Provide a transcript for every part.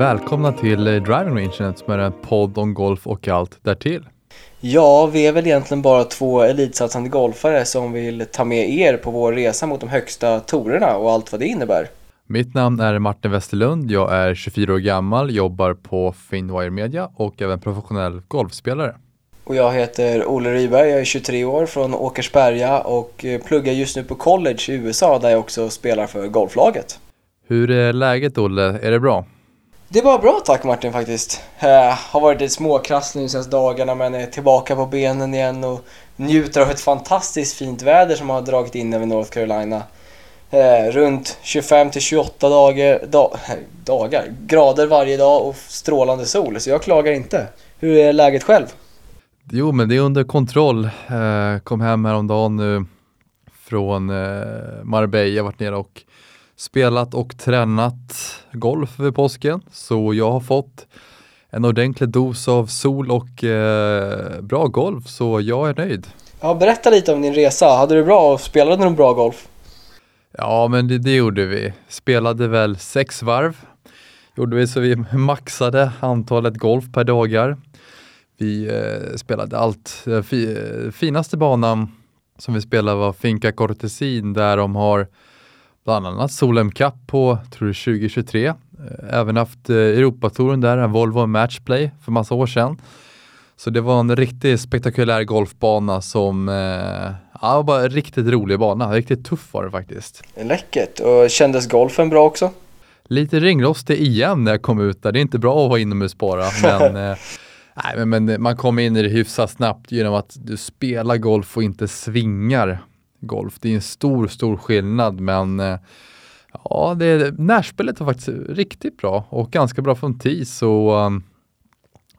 Välkomna till Driving Range som är en podd om golf och allt därtill. Ja, vi är väl egentligen bara två elitsatsande golfare som vill ta med er på vår resa mot de högsta torerna och allt vad det innebär. Mitt namn är Martin Westerlund. Jag är 24 år gammal, jobbar på Finwire Media och även professionell golfspelare. Och jag heter Olle Ryberg, jag är 23 år från Åkersberga och pluggar just nu på college i USA där jag också spelar för golflaget. Hur är läget Olle? Är det bra? Det var bra tack Martin faktiskt. Uh, har varit lite småkrasslig de senaste dagarna men är tillbaka på benen igen och njuter av ett fantastiskt fint väder som har dragit in över North Carolina. Eh, runt 25 till 28 dagar, da, dagar, grader varje dag och strålande sol så jag klagar inte. Hur är läget själv? Jo men det är under kontroll. Eh, kom hem häromdagen nu från Marbella, varit nere och spelat och tränat golf över påsken. Så jag har fått en ordentlig dos av sol och eh, bra golf, så jag är nöjd. Ja, berätta lite om din resa. Hade du bra och spelade du bra golf? Ja, men det, det, gjorde vi. Spelade väl sex varv. Gjorde vi så vi maxade antalet golf per dagar. Vi eh, spelade allt. Fi, finaste banan som vi spelade var Finca Cortesin där de har bland annat Solheim Cup på tror jag, 2023. Eh, även haft eh, Europatouren där, en Volvo Matchplay för massa år sedan. Så det var en riktigt spektakulär golfbana som, eh, ja, bara en riktigt rolig bana. Riktigt tuff var det faktiskt. Läckert. Och kändes golfen bra också? Lite ringrostig igen när jag kom ut där. Det är inte bra att vara inomhus bara, men eh, Nej, men, men man kommer in i det hyfsat snabbt genom att du spelar golf och inte svingar golf. Det är en stor, stor skillnad men eh, ja, det, närspelet var faktiskt riktigt bra och ganska bra från tee så um,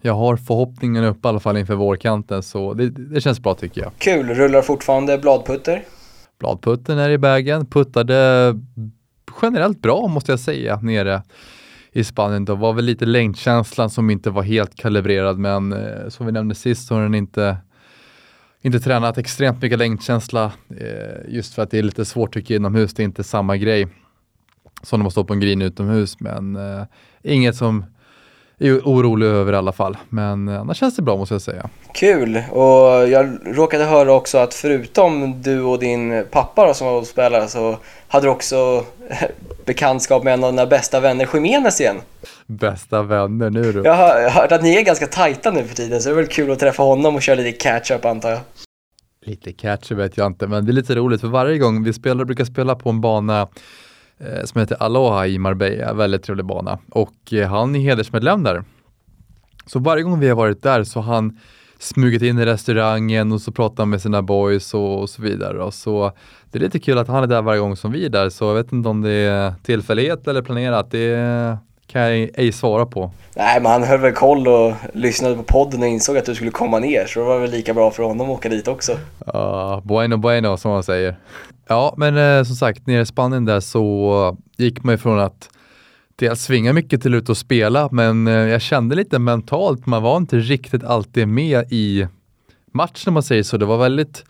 jag har förhoppningen upp i alla fall inför vårkanten så det, det känns bra tycker jag. Kul, rullar fortfarande bladputter? Bladputten är i vägen, puttade generellt bra måste jag säga nere i Spanien. Det var väl lite längdkänslan som inte var helt kalibrerad men eh, som vi nämnde sist så har den inte inte tränat extremt mycket längdkänsla eh, just för att det är lite svårt tycker jag inomhus. Det är inte samma grej som när man står på en green utomhus men eh, inget som är orolig över i alla fall. Men eh, annars känns det bra måste jag säga. Kul! Och jag råkade höra också att förutom du och din pappa då, som var spelare så hade du också bekantskap med en av dina bästa vänner, Jiménez igen. Bästa vänner nu du. Jag har hört att ni är ganska tajta nu för tiden så det är väl kul att träffa honom och köra lite catch-up antar jag. Lite catch vet jag inte, men det är lite roligt för varje gång vi spelar, brukar spela på en bana eh, Eh, som heter Aloha i Marbella, väldigt trevlig bana. Och eh, han är hedersmedlem där. Så varje gång vi har varit där så har han smugit in i restaurangen och så pratar med sina boys och, och, så vidare. Och så det är lite kul att han är där varje gång som vi är där, så jag vet inte om det är tillfällighet eller planerat. Det kan jag ej svara på. Nej, men han höll väl koll och lyssnade på podden och insåg att du skulle komma ner, så det var väl lika bra för honom att åka dit också. Ja, uh, bueno bueno som man säger. Ja, men eh, som sagt, nere i Spanien där så gick man ifrån att dels svinga mycket till ut och spela, men eh, jag kände lite mentalt, man var inte riktigt alltid med i matchen om man säger så. Det var väldigt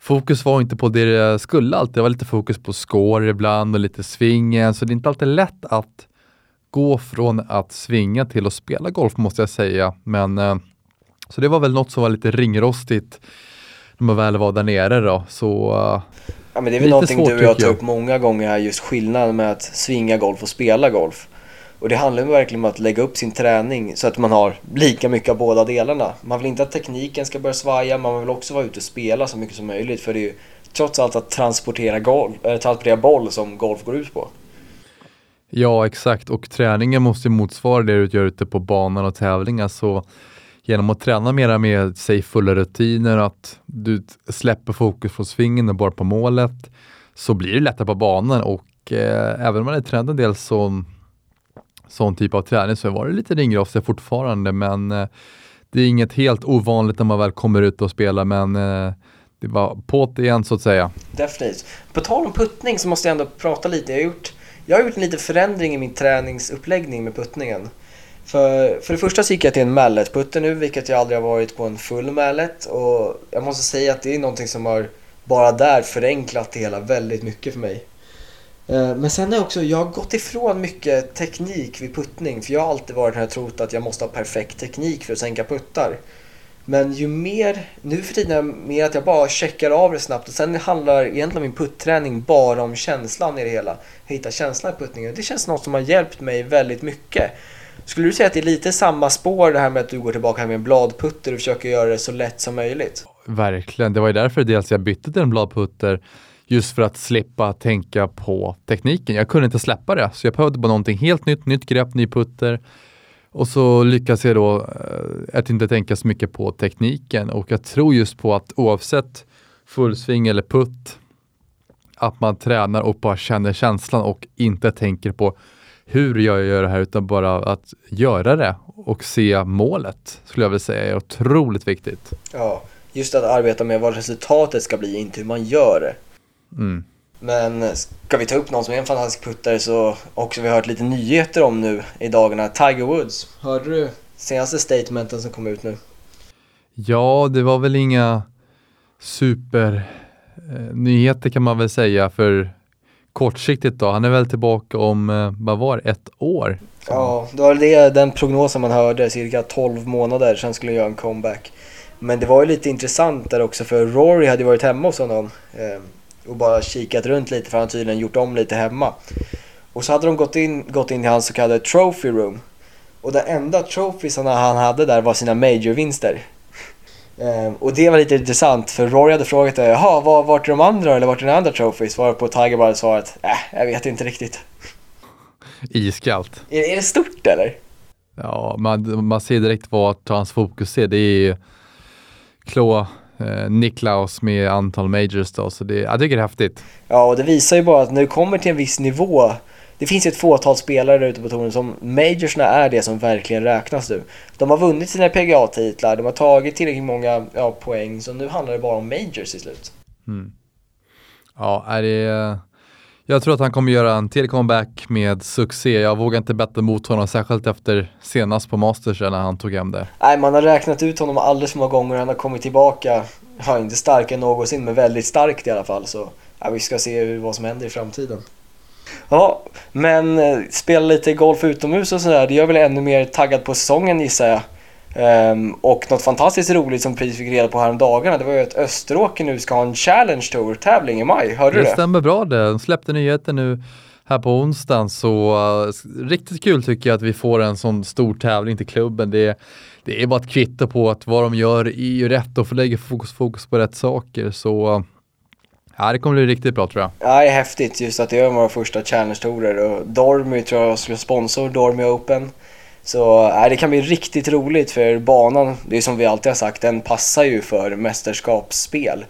Fokus var inte på det det skulle alltid, det var lite fokus på score ibland och lite svingen, så det är inte alltid lätt att gå från att svinga till att spela golf måste jag säga. Men eh, så det var väl något som var lite ringrostigt när man väl var där nere då. Så, eh, ja, men det är väl någonting svårt, du och jag tar upp många gånger här, just skillnaden med att svinga golf och spela golf. Och det handlar verkligen om att lägga upp sin träning så att man har lika mycket av båda delarna. Man vill inte att tekniken ska börja svaja, man vill också vara ute och spela så mycket som möjligt. För det är ju trots allt att transportera, golf, äh, transportera boll som golf går ut på. Ja, exakt. Och träningen måste motsvara det du gör ute på banan och tävlingar. Så genom att träna mera med, säg fulla rutiner, att du släpper fokus från svingen och bara på målet, så blir det lättare på banan och eh, även om man är tränad en del sån, sån typ av träning så var det lite ringrostig fortfarande men eh, det är inget helt ovanligt när man väl kommer ut och spelar men eh, det var på't igen så att säga. Definitivt. På tal om puttning så måste jag ändå prata lite. Jag har gjort, jag har gjort en liten förändring i min träningsuppläggning med puttningen. För, för det första så gick jag till en mallet-putter nu, vilket jag aldrig har varit på en full mallet. Och jag måste säga att det är någonting som har bara där förenklat det hela väldigt mycket för mig. Eh, men sen har jag också, jag har gått ifrån mycket teknik vid puttning. För jag har alltid varit den här trott att jag måste ha perfekt teknik för att sänka puttar. Men ju mer, nu för tiden är det mer att jag bara checkar av det snabbt. Och sen handlar egentligen min putträning bara om känslan i det hela. Hitta känslan i puttningen. Det känns något som har hjälpt mig väldigt mycket. Skulle du säga att det är lite samma spår det här med att du går tillbaka med en bladputter och försöker göra det så lätt som möjligt? Verkligen, det var ju därför dels jag bytte till en bladputter just för att slippa tänka på tekniken. Jag kunde inte släppa det, så jag behövde bara någonting helt nytt, nytt grepp, ny putter. Och så lyckas jag då eh, att inte tänka så mycket på tekniken och jag tror just på att oavsett fullsving eller putt, att man tränar och bara känner känslan och inte tänker på hur jag gör det här utan bara att göra det och se målet skulle jag vilja säga är otroligt viktigt. Ja, just att arbeta med vad resultatet ska bli, inte hur man gör det. Mm. Men ska vi ta upp någon som är en fantastisk puttare så också vi har hört lite nyheter om nu i dagarna. Tiger Woods. Hörde du senaste statementen som kom ut nu? Ja, det var väl inga supernyheter kan man väl säga för kortsiktigt då. Han är väl tillbaka om, eh, vad var ett år? Ja, det var det, den prognosen man hörde, cirka 12 månader sen skulle han göra en comeback. Men det var ju lite intressant där också för Rory hade varit hemma hos honom eh, och bara kikat runt lite för han har tydligen gjort om lite hemma. Och så hade de gått in, gått in i hans så kallade trophy room. Och den enda trophiesarna han hade där var sina majorvinster. Ehm, och det var lite intressant för Rory hade frågat jaha, var, vart är de andra eller vart är den andra trophies? Varpå Tiger bara svarat, äh, jag vet inte riktigt. Iskallt. Är, är det stort eller? Ja, man, man ser direkt vart hans fokus är. Det är Kloa eh, Niklaus med antal majors då, så det, jag tycker det är häftigt. Ja, och det visar ju bara att när du kommer till en viss nivå det finns ju ett fåtal spelare där ute på touren som majorsna är det som verkligen räknas nu. De har vunnit sina PGA-titlar, de har tagit tillräckligt många ja, poäng så nu handlar det bara om majors i slut. Mm. Ja, är det, jag tror att han kommer göra en till comeback med succé. Jag vågar inte betta mot honom, särskilt efter senast på Masters när han tog hem det. Nej, man har räknat ut honom alldeles för många gånger. Han har kommit tillbaka, ja, inte starkare än någonsin, men väldigt starkt i alla fall. Så ja, vi ska se vad som händer i framtiden. Ja, men eh, spela lite golf utomhus och sådär, det gör väl ännu mer taggad på säsongen gissar jag. Ehm, och något fantastiskt roligt som precis fick reda på häromdagarna, det var ju att Österåker nu ska ha en Challenge Tour-tävling i maj. Hörde du Det det? stämmer bra det. De släppte nyheter nu här på onsdagen så uh, riktigt kul tycker jag att vi får en sån stor tävling till klubben. Det, det är bara ett kvitto på att vad de gör är ju rätt och lägga fokus, fokus på rätt saker. Så uh, ja, det kommer bli riktigt bra tror jag. Ja, det är häftigt just att det är våra första Challenge-tourer och Dormy tror jag ska sponsor Dormy Open. Så ja, det kan bli riktigt roligt för banan, det är som vi alltid har sagt, den passar ju för mästerskapsspel.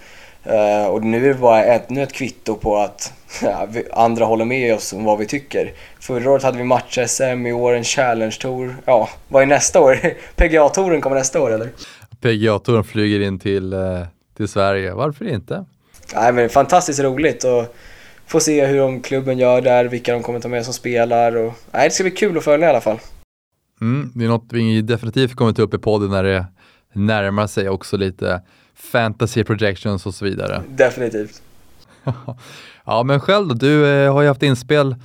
Eh, och nu är det bara ännu ett kvitto på att ja, vi, andra håller med oss om vad vi tycker. Förra året hade vi match-SM, i år en Challenge-tour. Ja, vad är nästa år? PGA-touren kommer nästa år eller? PGA-touren flyger in till, uh, till Sverige. Varför inte? Nej men fantastiskt roligt och få se hur de klubben gör där, vilka de kommer ta med som spelar och nej, det ska bli kul att följa i alla fall. Mm, det är något vi definitivt kommer ta upp i podden när det närmar sig också lite fantasy projections och så vidare. Definitivt. ja, men själv då? Du eh, har ju haft inspel,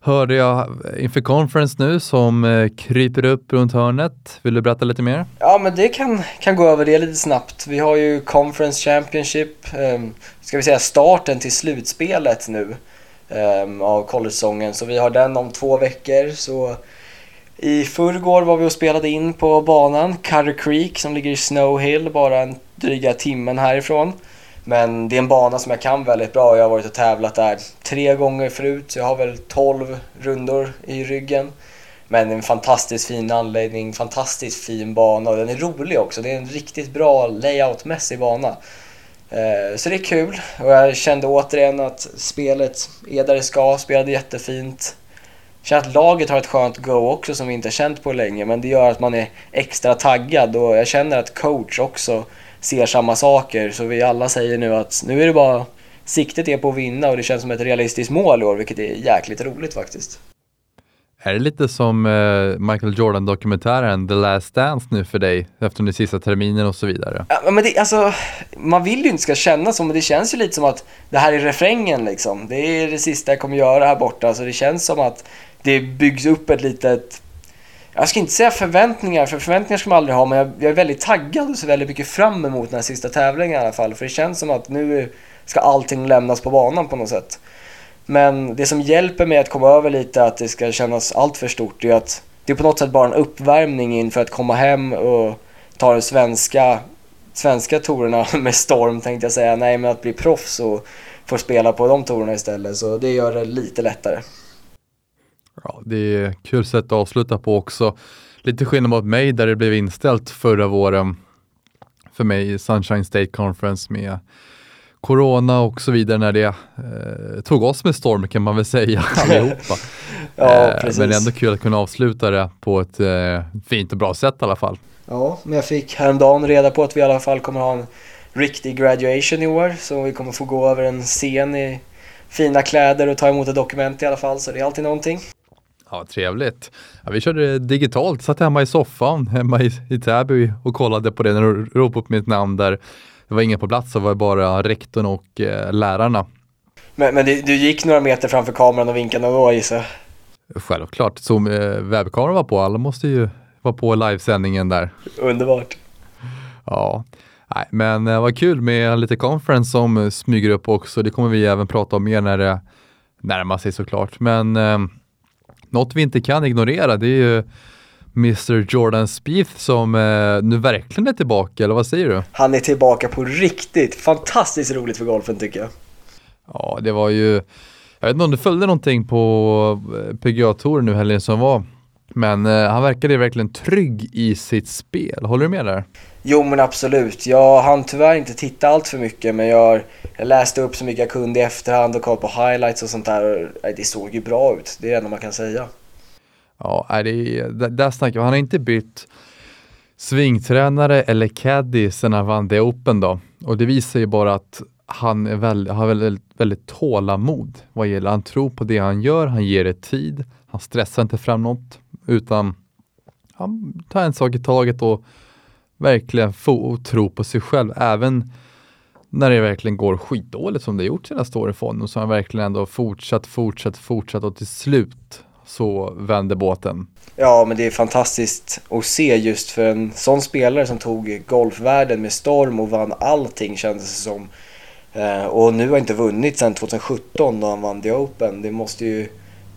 hörde jag, inför conference nu som eh, kryper upp runt hörnet. Vill du berätta lite mer? Ja men det kan, kan gå över det lite snabbt. Vi har ju Conference Championship, um, ska vi säga starten till slutspelet nu um, av college-säsongen. Så vi har den om två veckor. Så i förrgår var vi och spelade in på banan, Cutter Creek som ligger i Snow Hill, bara en dryga timmen härifrån. Men det är en bana som jag kan väldigt bra. Jag har varit och tävlat där tre gånger förut, så jag har väl 12 rundor i ryggen. Men en fantastiskt fin anläggning, fantastiskt fin bana och den är rolig också. Det är en riktigt bra layoutmässig bana. Eh, så det är kul och jag kände återigen att spelet är där det ska, spelade jättefint. Känner att laget har ett skönt go också som vi inte har känt på länge men det gör att man är extra taggad och jag känner att coach också ser samma saker så vi alla säger nu att nu är det bara siktet är på att vinna och det känns som ett realistiskt mål i år vilket är jäkligt roligt faktiskt. Är det lite som eh, Michael Jordan-dokumentären The Last Dance nu för dig efter den sista terminen och så vidare? Ja, men det, alltså, man vill ju inte ska känna så, men det känns ju lite som att det här är refrängen liksom. Det är det sista jag kommer göra här borta, så det känns som att det byggs upp ett litet jag ska inte säga förväntningar, för förväntningar ska man aldrig ha, men jag, jag är väldigt taggad och ser väldigt mycket fram emot den här sista tävlingen i alla fall. För det känns som att nu ska allting lämnas på banan på något sätt. Men det som hjälper mig att komma över lite att det ska kännas allt för stort är att det är på något sätt bara en uppvärmning inför att komma hem och ta de svenska, svenska torerna med storm tänkte jag säga. Nej, men att bli proffs och få spela på de torerna istället. Så det gör det lite lättare. Ja, det är kul sätt att avsluta på också. Lite skillnad mot mig där det blev inställt förra våren för mig i Sunshine State Conference med corona och så vidare när det eh, tog oss med storm kan man väl säga allihopa. ja, eh, men det är ändå kul att kunna avsluta det på ett eh, fint och bra sätt i alla fall. Ja, men jag fick häromdagen reda på att vi i alla fall kommer ha en riktig graduation i år. Så vi kommer få gå över en scen i fina kläder och ta emot ett dokument i alla fall. Så det är alltid någonting. Ja, trevligt. Ja, vi körde digitalt, satt hemma i soffan hemma i, i Täby och kollade på det när du ropade upp mitt namn där. Det var ingen på plats, det var bara rektorn och eh, lärarna. Men, men du, du, gick några meter framför kameran och vinkade då gissar Självklart, Zoom, eh, webbkameran var på, alla måste ju vara på livesändningen där. Underbart. Ja, Nej, men eh, vad kul med lite conference som smyger upp också. Det kommer vi även prata om mer när det närmar sig såklart. Men eh, något vi inte kan ignorera det är ju Mr Jordan Spieth som eh, nu verkligen är tillbaka, eller vad säger du? Han är tillbaka på riktigt. Fantastiskt roligt för golfen tycker jag. Ja, det var ju, jag vet inte om du följde någonting på eh, PGA-touren nu helgen som var, men eh, han verkade verkligen trygg i sitt spel. Håller du med där? Jo men absolut. Jag hann tyvärr inte titta allt för mycket men jag, jag läste upp så mycket jag kunde i efterhand och kollade på highlights och sånt där. Det såg ju bra ut, det är det enda man kan säga. Ja, det är, där snackar vi. Han har inte bytt svingtränare eller caddy sen han vann det Open då. Och det visar ju bara att han är väldigt, har väldigt, väldigt tålamod vad gäller, han tror på det han gör, han ger det tid, han stressar inte fram något utan han tar en sak i taget och verkligen få tro på sig själv. Även när det verkligen går skitdåligt som det gjort senaste åren för honom så har han verkligen ändå fortsatt, fortsatt, fortsatt och till slut så vänder båten. Ja, men det är fantastiskt att se just för en sån spelare som tog golfvärlden med storm och vann allting kändes det som. Eh, och nu har inte vunnit sedan 2017 då han vann The Open. Det måste ju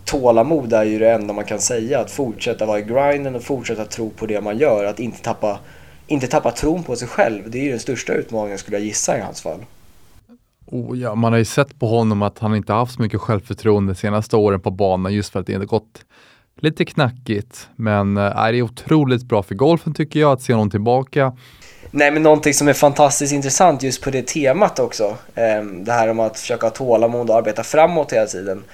tålamod är ju det enda man kan säga. Att fortsätta vara i grinden och fortsätta tro på det man gör. Att inte tappa, inte tappa tron på sig själv. Det är ju den största utmaningen skulle jag gissa i hans fall. Oh ja, man har ju sett på honom att han inte haft så mycket självförtroende de senaste åren på banan just för att det inte gått lite knackigt. Men äh, det är otroligt bra för golfen tycker jag att se honom tillbaka. Nej men någonting som är fantastiskt intressant just på det temat också. Ehm, det här om att försöka ha tålamod och arbeta framåt hela tiden.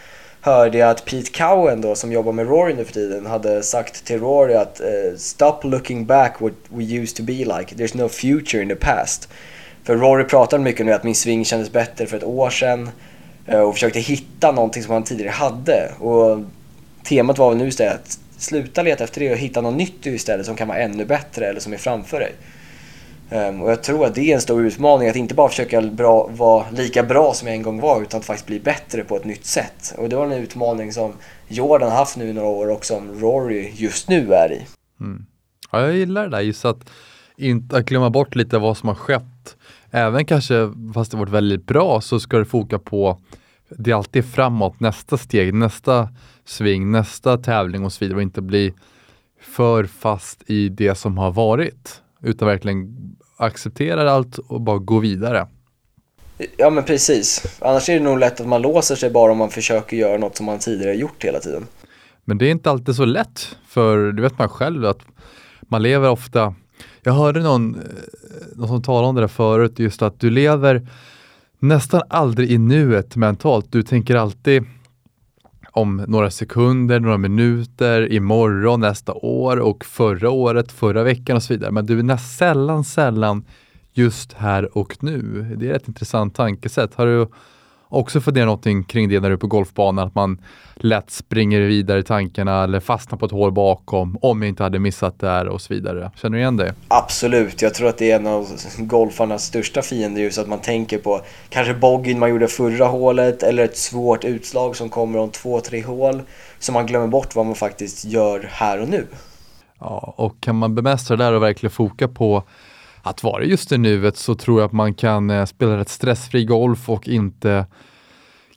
Hörde jag att Pete Cowan då som jobbar med Rory nu för tiden hade sagt till Rory att eh, Stop looking back what we used to be like. There's no future in the past. För Rory pratade mycket nu att min sving kändes bättre för ett år sedan eh, och försökte hitta någonting som han tidigare hade. Och temat var väl nu istället att sluta leta efter det och hitta något nytt istället som kan vara ännu bättre eller som är framför dig. Ehm, och jag tror att det är en stor utmaning att inte bara försöka bra, vara lika bra som jag en gång var utan att faktiskt bli bättre på ett nytt sätt. Och det var en utmaning som Jordan haft nu i några år och som Rory just nu är i. Mm. Ja, jag gillar det där just att inte glömma bort lite vad som har skett även kanske fast det varit väldigt bra så ska du foka på det är alltid framåt, nästa steg, nästa sving, nästa tävling och så vidare och inte bli för fast i det som har varit utan verkligen acceptera allt och bara gå vidare. Ja men precis, annars är det nog lätt att man låser sig bara om man försöker göra något som man tidigare gjort hela tiden. Men det är inte alltid så lätt, för det vet man själv att man lever ofta jag hörde någon, eh, någon som talade om det där förut, just att du lever nästan aldrig i nuet mentalt. Du tänker alltid om några sekunder, några minuter, imorgon, nästa år och förra året, förra veckan och så vidare. Men du är nästan sällan, sällan just här och nu. Det är ett intressant tankesätt. Har du också fundera någonting kring det när du är på golfbanan, att man lätt springer vidare i tankarna eller fastnar på ett hål bakom, om jag inte hade missat där och så vidare. Känner du igen det? Absolut, jag tror att det är en av golfarnas största fiender just att man tänker på kanske boggin man gjorde förra hålet eller ett svårt utslag som kommer om två, tre hål. Så man glömmer bort vad man faktiskt gör här och nu. Ja, och kan man bemästra det där och verkligen foka på att vara just i nuet så tror jag att man kan eh, spela rätt stressfri golf och inte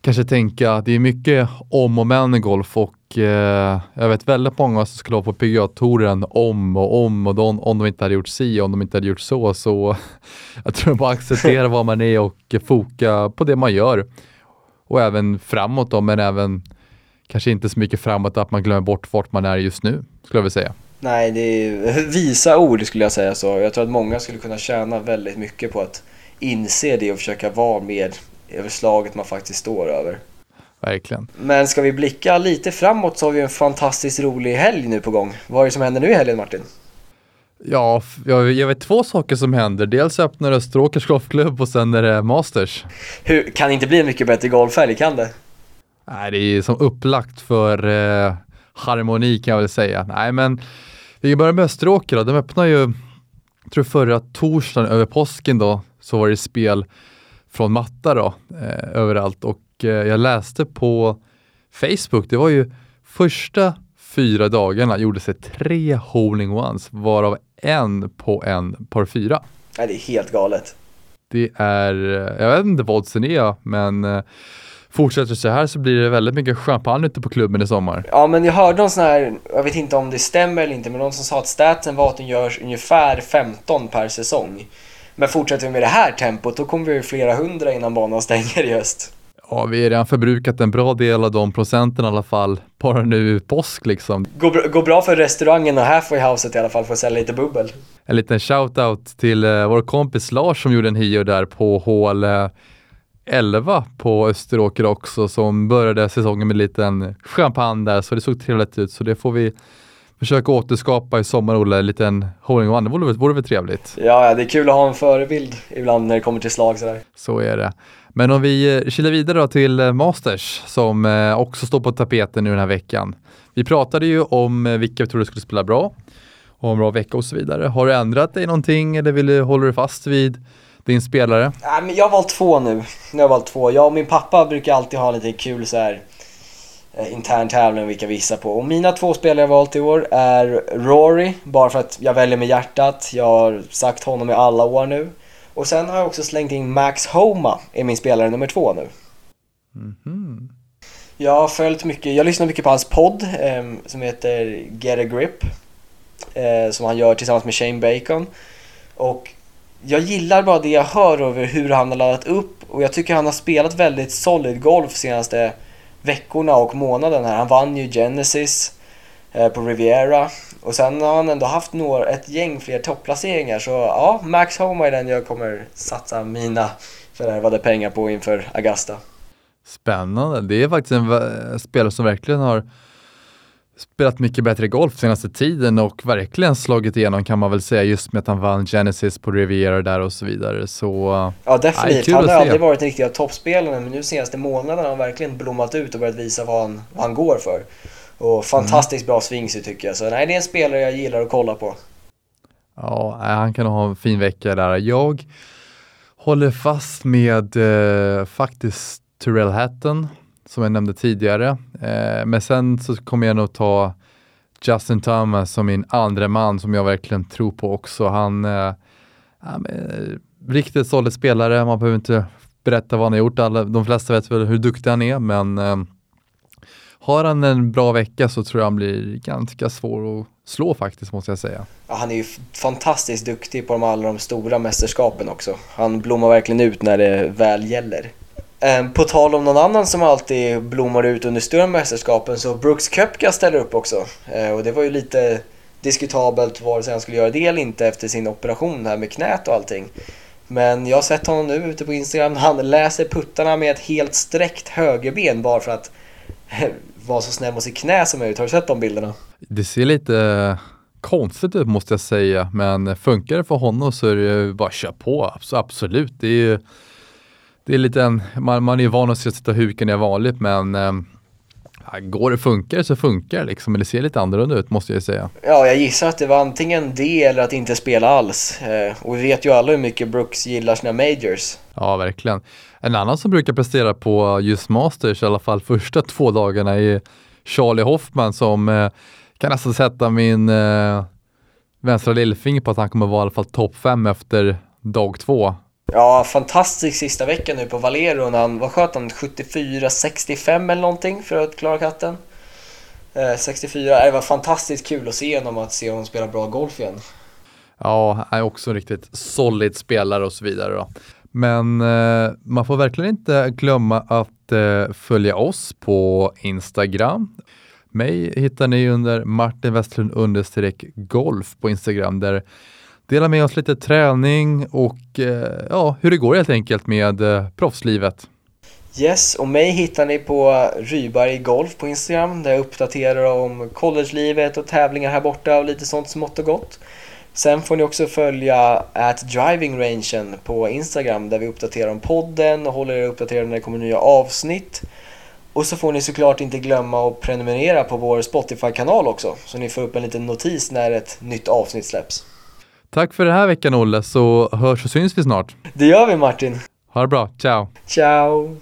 kanske tänka, det är mycket om och men i golf och eh, jag vet väldigt många som skulle vara på PGA-touren om och om och de, om de inte hade gjort si och om de inte hade gjort så. Så jag tror bara acceptera vad man är och foka på det man gör. Och även framåt då, men även kanske inte så mycket framåt att man glömmer bort vart man är just nu, skulle jag vilja säga. Nej, det är visa ord skulle jag säga så. Jag tror att många skulle kunna tjäna väldigt mycket på att inse det och försöka vara med över slaget man faktiskt står över. Verkligen. Men ska vi blicka lite framåt så har vi en fantastiskt rolig helg nu på gång. Vad är det som händer nu i helgen Martin? Ja, jag, vet två saker som händer. Dels öppnar Österåkers Golfklubb och sen är det Masters. Hur, kan det inte bli en mycket bättre golfhelg, kan det? Nej, det är som upplagt för eh, harmoni kan jag väl säga. Nej, men vi börjar med Österåker. De öppnar ju, jag tror förra torsdagen över påsken då, så var det spel från matta då, eh, överallt. Och eh, jag läste på Facebook, det var ju första fyra dagarna gjordes det tre holing-ones, varav en på en par fyra. Nej, det är helt galet. Det är, eh, jag vet inte vad oddsen är, men eh, fortsätter så här så blir det väldigt mycket champagne ute på klubben i sommar. Ja, men jag hörde någon sån här, jag vet inte om det stämmer eller inte, men någon som sa att statsen var att den görs ungefär 15 per säsong. Men fortsätter vi med det här tempot, då kommer vi flera hundra innan banan stänger i höst. Ja, vi har redan förbrukat en bra del av de procenten i alla fall, bara nu påsk liksom. Går, går bra för restaurangen och Halfway Houset i alla fall för att sälja lite bubbel. En liten shout-out till uh, vår kompis Lars som gjorde en hio där på hål uh, 11 på Österåker också som började säsongen med en liten champagne där så det såg trevligt ut så det får vi försöka återskapa i sommar, Olle, en liten hole one. Det vore, vore väl trevligt? Ja, det är kul att ha en förebild ibland när det kommer till slag sådär. Så är det. Men om vi eh, kilar vidare då till eh, Masters som eh, också står på tapeten nu den här veckan. Vi pratade ju om vilka vi trodde skulle spela bra och en bra vecka och så vidare. Har du ändrat dig någonting eller vill du, håller du fast vid din spelare? Ja, men jag har valt två nu. Nu har jag valt två. Jag och min pappa brukar alltid ha lite kul så här eh, intern tävling vilka vi gissar på. Och mina två spelare jag valt i år är Rory, bara för att jag väljer med hjärtat. Jag har sagt honom i alla år nu. Och sen har jag också slängt in Max Homa, är min spelare nummer två nu. Mm -hmm. Jag har följt mycket, jag lyssnar mycket på hans podd eh, som heter Get a Grip. Eh, som han gör tillsammans med Shane Bacon. Och jag gillar bara det jag hör över hur han har laddat upp och jag tycker han har spelat väldigt solid golf senaste veckorna och månaden här. Han vann ju Genesis eh, på Riviera och sen har han ändå haft några, ett gäng fler topplaceringar så ja, Max Homa är den jag kommer satsa mina förvärvade pengar på inför Augusta. Spännande, det är faktiskt en spelare som verkligen har spelat mycket bättre golf senaste tiden och verkligen slagit igenom kan man väl säga just med att han vann Genesis på Riviera där och så vidare. Så, ja definitivt, aj, han har aldrig varit en riktig toppspelare men nu senaste månaderna har han verkligen blommat ut och börjat visa vad han, vad han går för. Och fantastiskt mm. bra swingsu tycker jag, så nej det är en spelare jag gillar att kolla på. Ja, han kan ha en fin vecka där. Jag håller fast med eh, faktiskt Tyrell Hatton som jag nämnde tidigare. Eh, men sen så kommer jag nog ta Justin Thomas som min andra man som jag verkligen tror på också. Han eh, är en eh, riktigt solid spelare. Man behöver inte berätta vad han har gjort. Alla, de flesta vet väl hur duktig han är, men eh, har han en bra vecka så tror jag han blir ganska svår att slå faktiskt, måste jag säga. Ja, han är ju fantastiskt duktig på de alla de stora mästerskapen också. Han blommar verkligen ut när det väl gäller. Ehm, på tal om någon annan som alltid blommar ut under större mästerskapen så Brooks Koepka ställer upp också. Ehm, och det var ju lite diskutabelt vare sig han skulle göra det eller inte efter sin operation här med knät och allting. Men jag har sett honom nu ute på Instagram. Han läser puttarna med ett helt sträckt högerben bara för att eh, vara så snäll mot sitt knä som möjligt. Har du sett de bilderna? Det ser lite konstigt ut måste jag säga, men funkar det för honom så är det bara att köra på. Absolut, det är ju det är lite en, man, man är ju van att sitta och huka ner vanligt men eh, går det funkar så funkar det liksom. Men det ser lite annorlunda ut måste jag säga. Ja, jag gissar att det var antingen det eller att inte spela alls. Eh, och vi vet ju alla hur mycket Brooks gillar sina majors. Ja, verkligen. En annan som brukar prestera på just Masters, i alla fall första två dagarna, är Charlie Hoffman som eh, kan nästan sätta min eh, vänstra lillfinger på att han kommer vara i alla fall topp fem efter dag två. Ja, fantastisk sista vecka nu på Valero när han, vad sköt han, 74-65 eller någonting för att klara katten. Eh, 64, det var fantastiskt kul att se honom, att se honom spela bra golf igen. Ja, han är också en riktigt solid spelare och så vidare. Då. Men eh, man får verkligen inte glömma att eh, följa oss på Instagram. Mig hittar ni under Martin Westlund understreck golf på Instagram där Dela med oss lite träning och eh, ja, hur det går helt enkelt med eh, proffslivet. Yes, och mig hittar ni på Ryberg Golf på Instagram där jag uppdaterar om collegelivet och tävlingar här borta och lite sånt smått och gott. Sen får ni också följa at Driving Rangen på Instagram där vi uppdaterar om podden och håller er uppdaterade när det kommer nya avsnitt. Och så får ni såklart inte glömma att prenumerera på vår Spotify-kanal också så ni får upp en liten notis när ett nytt avsnitt släpps. Tack för den här veckan Olle, så hörs och syns vi snart. Det gör vi Martin. Ha det bra, ciao! Ciao!